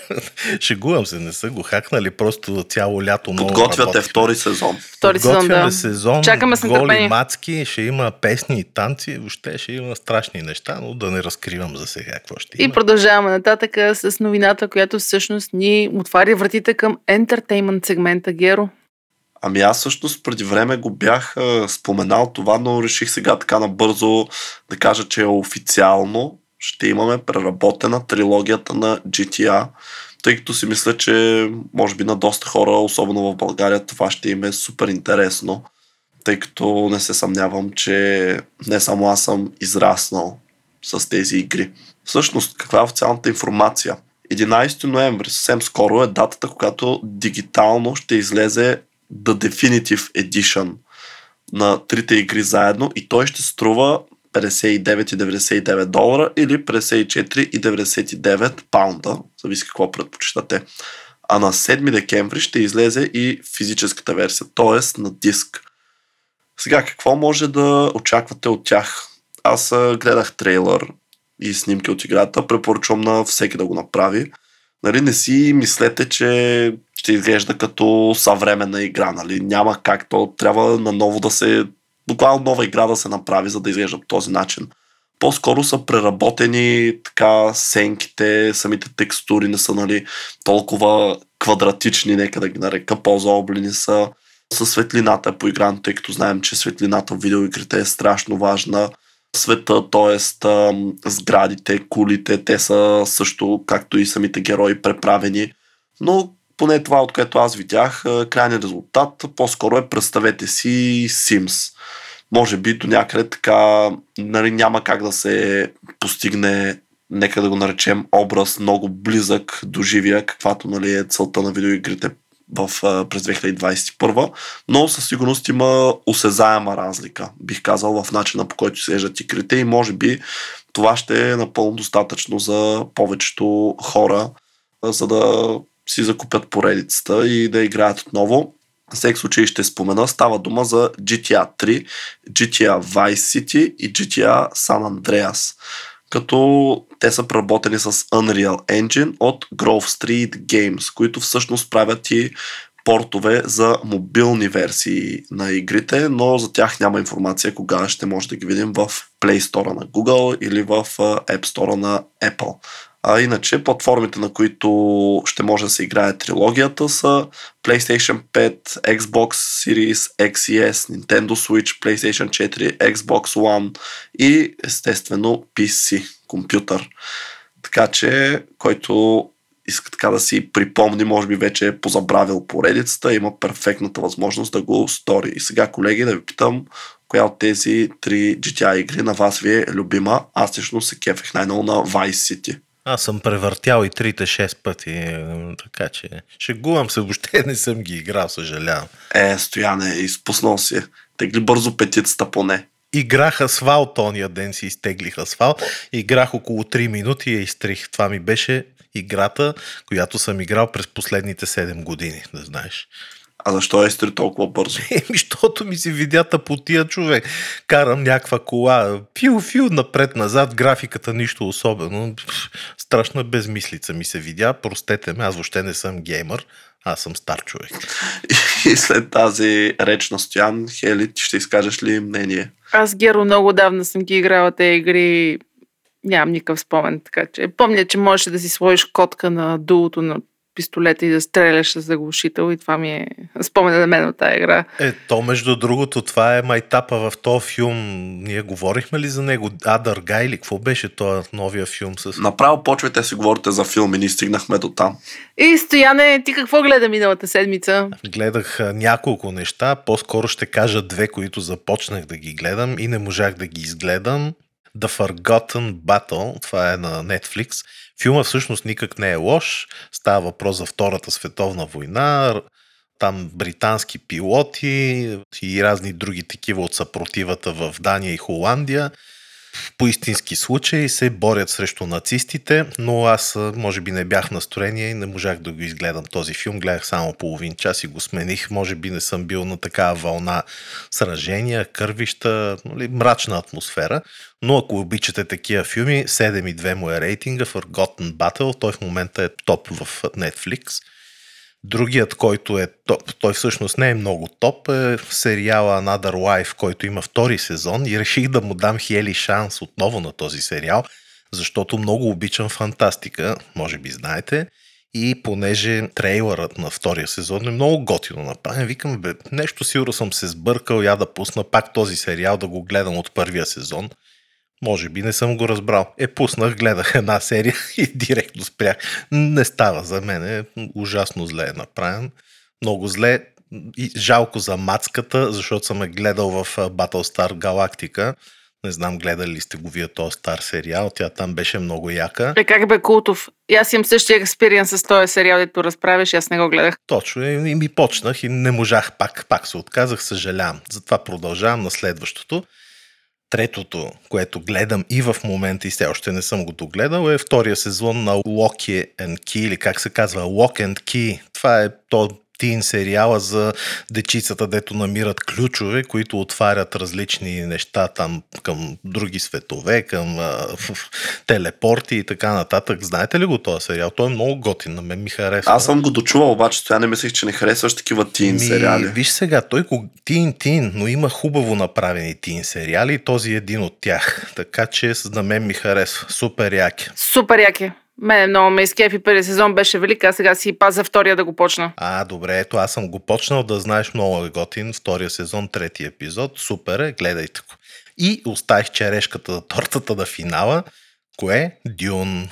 Шегувам се, не са го хакнали, просто цяло лято много Подготвяте втори сезон. Втори сезон, да. сезон, Чакаме с голи мацки, ще има песни и танци, въобще ще има страшни неща, но да не разкривам за сега какво ще има. И продължаваме нататък с новината, която всъщност ни отваря вратите към ентертеймент сегмента Геро. Ами аз всъщност преди време го бях а, споменал това, но реших сега така набързо да кажа, че е официално ще имаме преработена трилогията на GTA, тъй като си мисля, че може би на доста хора, особено в България, това ще им е супер интересно, тъй като не се съмнявам, че не само аз съм израснал с тези игри. Всъщност, каква е официалната информация? 11 ноември, съвсем скоро е датата, когато дигитално ще излезе The Definitive Edition на трите игри заедно и той ще струва 59,99 долара или 54,99 паунда, зависи какво предпочитате. А на 7 декември ще излезе и физическата версия, т.е. на диск. Сега, какво може да очаквате от тях? Аз гледах трейлър и снимки от играта, препоръчвам на всеки да го направи. Нали, не си мислете, че ще изглежда като съвременна игра. Нали? Няма как то трябва наново да се буквално нова игра да се направи, за да изглежда по този начин. По-скоро са преработени така сенките, самите текстури не са нали, толкова квадратични, нека да ги нарека, по-заоблени са. Със светлината е по игран, тъй като знаем, че светлината в видеоигрите е страшно важна. Света, т.е. сградите, кулите, те са също, както и самите герои, преправени. Но поне това, от което аз видях, крайният резултат по-скоро е представете си Sims. Може би до някъде така нали, няма как да се постигне нека да го наречем образ много близък до живия, каквато нали, е целта на видеоигрите в, през 2021, но със сигурност има осезаема разлика, бих казал, в начина по който се ежат игрите и може би това ще е напълно достатъчно за повечето хора, за да си закупят поредицата и да играят отново. В всеки случай ще спомена, става дума за GTA 3, GTA Vice City и GTA San Andreas. Като те са преработени с Unreal Engine от Grove Street Games, които всъщност правят и портове за мобилни версии на игрите, но за тях няма информация кога ще може да ги видим в Play Store на Google или в App Store на Apple. А иначе платформите, на които ще може да се играе трилогията са PlayStation 5, Xbox Series X и S, Nintendo Switch, PlayStation 4, Xbox One и естествено PC, компютър. Така че, който иска така да си припомни, може би вече е позабравил поредицата, има перфектната възможност да го стори. И сега, колеги, да ви питам, коя от тези три GTA игри на вас ви е любима? Аз лично се кефех най-много на Vice City. Аз съм превъртял и трите 6 пъти, е, така че шегувам се, въобще не съм ги играл, съжалявам. Е, Стояне, изпуснал си. е. Тегли бързо петицата поне. Играх асфалт ония ден си изтеглих асфалт. Играх около 3 минути и я изтрих. Това ми беше играта, която съм играл през последните 7 години, да знаеш. А защо е изтри толкова бързо? Еми, защото ми си видята по тия човек. Карам някаква кола, фил-фил, напред-назад, графиката нищо особено. Пф, Страшна безмислица ми се видя. Простете ме, аз въобще не съм геймър. Аз съм стар човек. И след тази реч на Стоян, Хели, ти ще изкажеш ли мнение? Аз Геро много давна съм ги играла тези игри. Нямам никакъв спомен, така че помня, че можеше да си сложиш котка на дулото на пистолета и да стреляш с заглушител и това ми е спомен на мен от тази игра. Е, то между другото, това е майтапа в този филм. Ние говорихме ли за него? Адър Гай или какво беше този новия филм с... Направо почвайте да си говорите за филм и ние стигнахме до там. И Стояне, ти какво гледа миналата седмица? Гледах няколко неща, по-скоро ще кажа две, които започнах да ги гледам и не можах да ги изгледам. The Forgotten Battle, това е на Netflix. Филма всъщност никак не е лош. Става въпрос за Втората световна война. Там британски пилоти и разни други такива от съпротивата в Дания и Холандия по истински случаи се борят срещу нацистите, но аз може би не бях настроение и не можах да го изгледам този филм. Гледах само половин час и го смених. Може би не съм бил на такава вълна сражения, кървища, нали, мрачна атмосфера. Но ако обичате такива филми, 7,2 му е рейтинга, Forgotten Battle, той в момента е топ в Netflix. Другият, който е топ, той всъщност не е много топ, е сериала Another Life, който има втори сезон и реших да му дам хели шанс отново на този сериал, защото много обичам фантастика, може би знаете. И понеже трейлърът на втория сезон е много готино направен, викам, бе, нещо сигурно съм се сбъркал, я да пусна пак този сериал да го гледам от първия сезон. Може би не съм го разбрал. Е, пуснах, гледах една серия и директно спрях. Не става за мен. Ужасно зле е направен. Много зле. И жалко за мацката, защото съм е гледал в Battlestar Galactica. Не знам, гледали ли сте го вие този стар сериал. Тя там беше много яка. Е, как бе Култов? И аз имам същия експириенс с този сериал, дето разправиш, аз не го гледах. Точно. И, и ми почнах и не можах пак. Пак се отказах, съжалявам. Затова продължавам на следващото. Третото, което гледам и в момента и все още не съм го догледал, е втория сезон на Lock and Key, или как се казва, Lock and Key. Това е то тин сериала за дечицата, дето намират ключове, които отварят различни неща там към други светове, към а, телепорти и така нататък. Знаете ли го този сериал? Той е много готин, на мен ми харесва. Аз съм го дочувал, обаче това не мислех, че не харесваш такива тин сериали. Виж сега, той го тин тин, но има хубаво направени тин сериали и този е един от тях. Така че на мен ми харесва. Супер яки. Супер яки. Мене много ме изкефи първият сезон, беше велик, а сега си пазя втория да го почна. А, добре, ето аз съм го почнал да знаеш много е готин. Втория сезон, трети епизод. Супер е, гледайте го. И оставих черешката на тортата на финала. Кое? Дюн.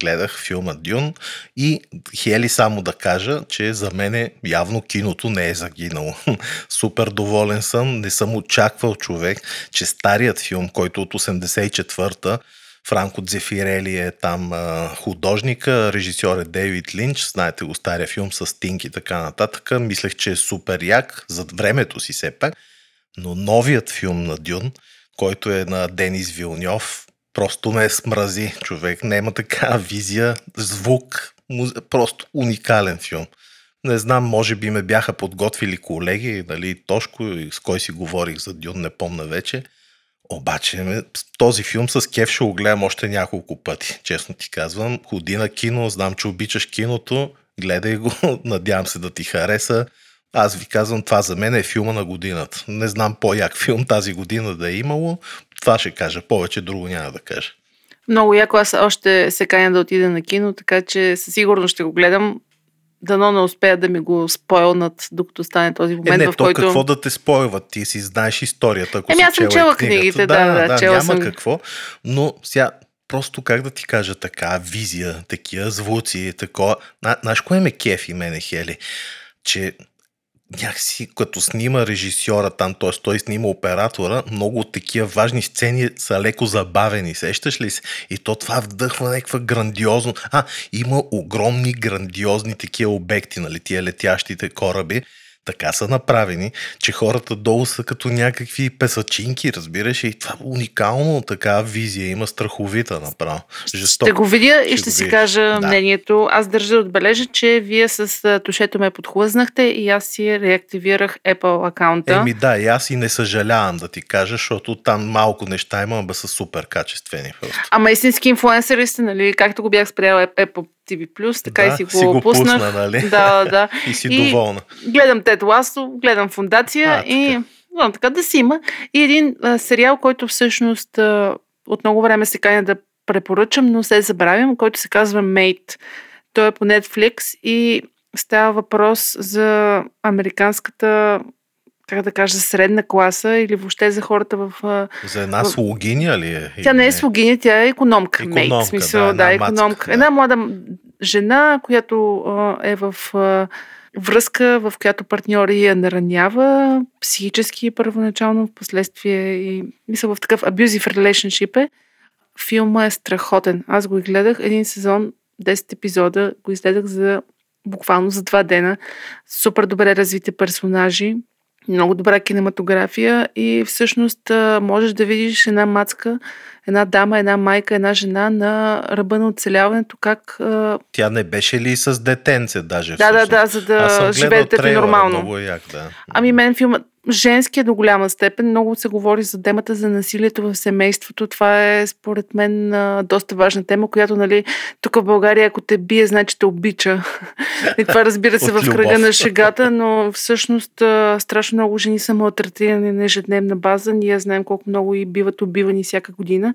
Гледах филма Дюн и Хели само да кажа, че за мен явно киното не е загинало. Супер доволен съм, не съм очаквал човек, че старият филм, който от 84-та Франко Дзефирели е там художника, режисьор е Дейвид Линч, знаете го стария филм с Стинг и така нататък. Мислех, че е супер як за времето си все пак. Но новият филм на Дюн, който е на Денис Вилньов, просто ме смрази човек. Няма такава визия, звук, муз... просто уникален филм. Не знам, може би ме бяха подготвили колеги, дали Тошко, с кой си говорих за Дюн, не помна вече. Обаче този филм с кеф ще го гледам още няколко пъти, честно ти казвам. Ходи на кино, знам, че обичаш киното, гледай го, надявам се да ти хареса. Аз ви казвам, това за мен е филма на годината. Не знам по-як филм тази година да е имало. Това ще кажа, повече друго няма да кажа. Много яко, аз още се каня да отида на кино, така че със сигурност ще го гледам. Дано не успея да ми го спойлнат, докато стане този Е, момент, не, в то който... какво да те спойват? Ти си знаеш историята, ако Еми, си аз съм чела, книгите, да, да, да, чела няма съм. какво. Но сега, просто как да ти кажа така, визия, такива звуци, такова. На, знаеш кое ме кефи мене, Хели? Че някакси като снима режисьора там, т.е. той снима оператора, много от такива важни сцени са леко забавени, сещаш ли се? И то това вдъхва някаква грандиозно. А, има огромни грандиозни такива обекти, нали, тия летящите кораби така са направени, че хората долу са като някакви песачинки, разбираш, и това е уникално така визия, има страховита направо. Жесток. Ще го видя и ще, ще си кажа да. мнението. Аз държа да отбележа, че вие с тушето ме подхлъзнахте и аз си реактивирах Apple акаунта. Еми да, и аз и не съжалявам да ти кажа, защото там малко неща има, бе са супер качествени. Просто. Ама истински инфлуенсъри сте, нали? Както го бях спряла Apple TV+, така да, и си го, си го пуснах. Пусна, нали? Да, да. и си и доволна. Гледам Тед Ласо, гледам Фундация а, и но, така да си има. И един а, сериал, който всъщност а, от много време се каня да препоръчам, но се забравям, който се казва Mate. Той е по Netflix и става въпрос за американската как да кажа, средна класа или въобще за хората в... За една в... слугиня ли е? Тя не е слугиня, тя е економка. економка мейт, смисъл, да, да економка. Мацка, да. Една млада жена, която а, е в а, връзка, в която партньори я наранява психически първоначално, в последствие и мисля в такъв abusive relationship е. Филма е страхотен. Аз го гледах един сезон, 10 епизода, го изгледах за буквално за два дена. Супер добре развити персонажи, много добра кинематография и всъщност можеш да видиш една мацка, една дама, една майка, една жена на ръба на оцеляването, как... Тя не беше ли с детенце даже? Да, да, да, за да живеете нормално. Много як, да. Ами мен филмът, женски е до голяма степен. Много се говори за темата за насилието в семейството. Това е, според мен, доста важна тема, която, нали, тук в България, ако те бие, значи те обича. И това, разбира се, в кръга на шегата, но всъщност страшно много жени са малтретирани на ежедневна база. Ние знаем колко много и биват убивани всяка година.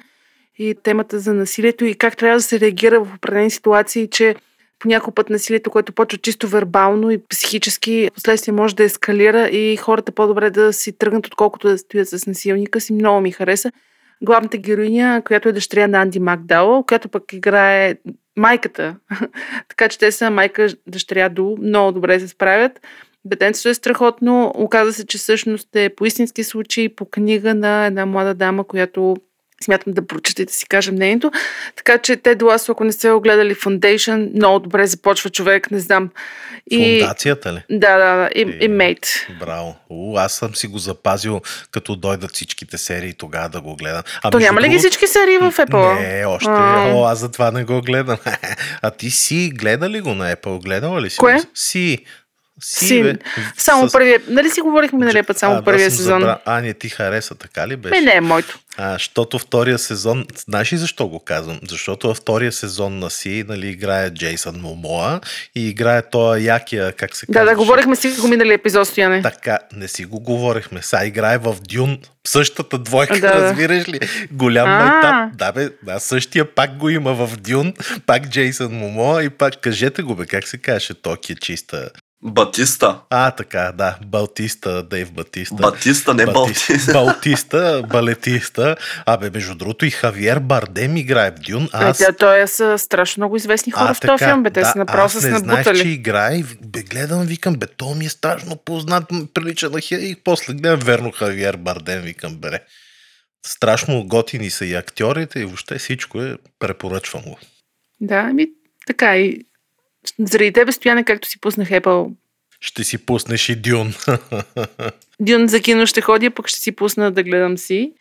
И темата за насилието и как трябва да се реагира в определени ситуации, че по някой път насилието, което почва чисто вербално и психически, последствие може да ескалира и хората по-добре да си тръгнат, отколкото да стоят с насилника си. Много ми хареса. Главната героиня, която е дъщеря на Анди Макдауъл, която пък играе майката. така че те са майка, дъщеря Ду, много добре се справят. Детенцето е страхотно. Оказва се, че всъщност е по истински случай, по книга на една млада дама, която смятам да прочета и да си кажа мнението. Така че те Ласо, ако не сте огледали Foundation, много добре започва човек, не знам. И... Фундацията ли? Да, да, да. И, и, и Мейт. Браво. У, аз съм си го запазил, като дойдат всичките серии тогава да го гледам. А То няма ли ги всички серии в Apple? Не, още. А... О, аз затова не го гледам. а ти си гледа ли го на Apple? Гледала ли си? Кое? Си. Си, си бе, само с... първия. Нали си говорихме миналия път, само а, първия сезон? Забра... А, не ти хареса, така ли беше? Не, не е моето. А, защото втория сезон, знаеш ли защо го казвам? Защото във втория сезон на Си, нали, играе Джейсън Момоа и играе тоя якия, как се казва. Да, да, говорихме си го миналия епизод, стояне. Така, не си го говорихме. Сега играе в Дюн, същата двойка, да, разбираш ли? Голям майтап. Да, бе, да, същия пак го има в Дюн, пак Джейсън Момоа и пак, кажете го, бе, как се каже, токи е чиста Батиста. А, така, да. Балтиста, Дейв Батиста. Батиста, не Балтиста. Балтиста, балетиста. Абе, между другото и Хавиер Бардем играе в Дюн. Аз... А, той е с страшно много известни хора а, в този филм, бе. Те да, са направо с набутали. Аз не знаех, че играе. Бе, гледам, викам, бе, то ми е страшно познат, прилича на Хия. И после гледам верно Хавиер Бардем, викам, бе. Страшно готини са и актьорите и въобще всичко е, препоръчвам го. Да, ми така и заради тебе, Стояне, както си пуснах Apple. Ще си пуснеш и Дюн. Дюн за кино ще ходя, пък ще си пусна да гледам си.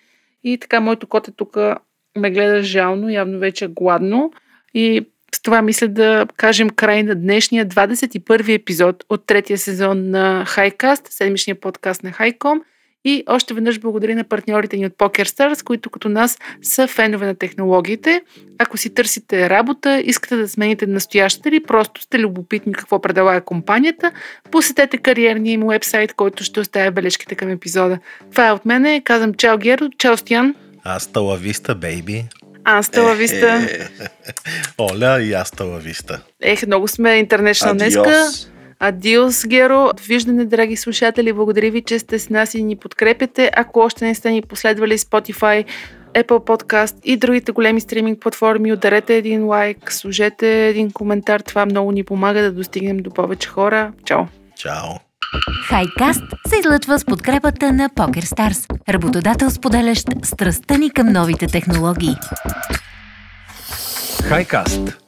И така, моето коте тук ме гледа жално, явно вече е гладно. И с това мисля да кажем край на днешния 21 епизод от третия сезон на Highcast, седмичния подкаст на Highcom. И още веднъж благодаря на партньорите ни от PokerStars, които като нас са фенове на технологиите. Ако си търсите работа, искате да смените настоящата или просто сте любопитни какво предлага компанията, посетете кариерния им вебсайт, който ще оставя бележките към епизода. Това е от мене. Казвам чао Геро, чао Стоян. Аз лависта, бейби. Аз лависта. Оля и аз лависта. Ех, много сме интернешнал днеска. Адиос, Геро. Довиждане, драги слушатели. Благодаря ви, че сте с нас и ни подкрепяте. Ако още не сте ни последвали Spotify, Apple Podcast и другите големи стриминг платформи, ударете един лайк, служете един коментар. Това много ни помага да достигнем до повече хора. Чао! Чао! Хайкаст се излъчва с подкрепата на PokerStars, работодател споделящ страстта ни към новите технологии. Хайкаст –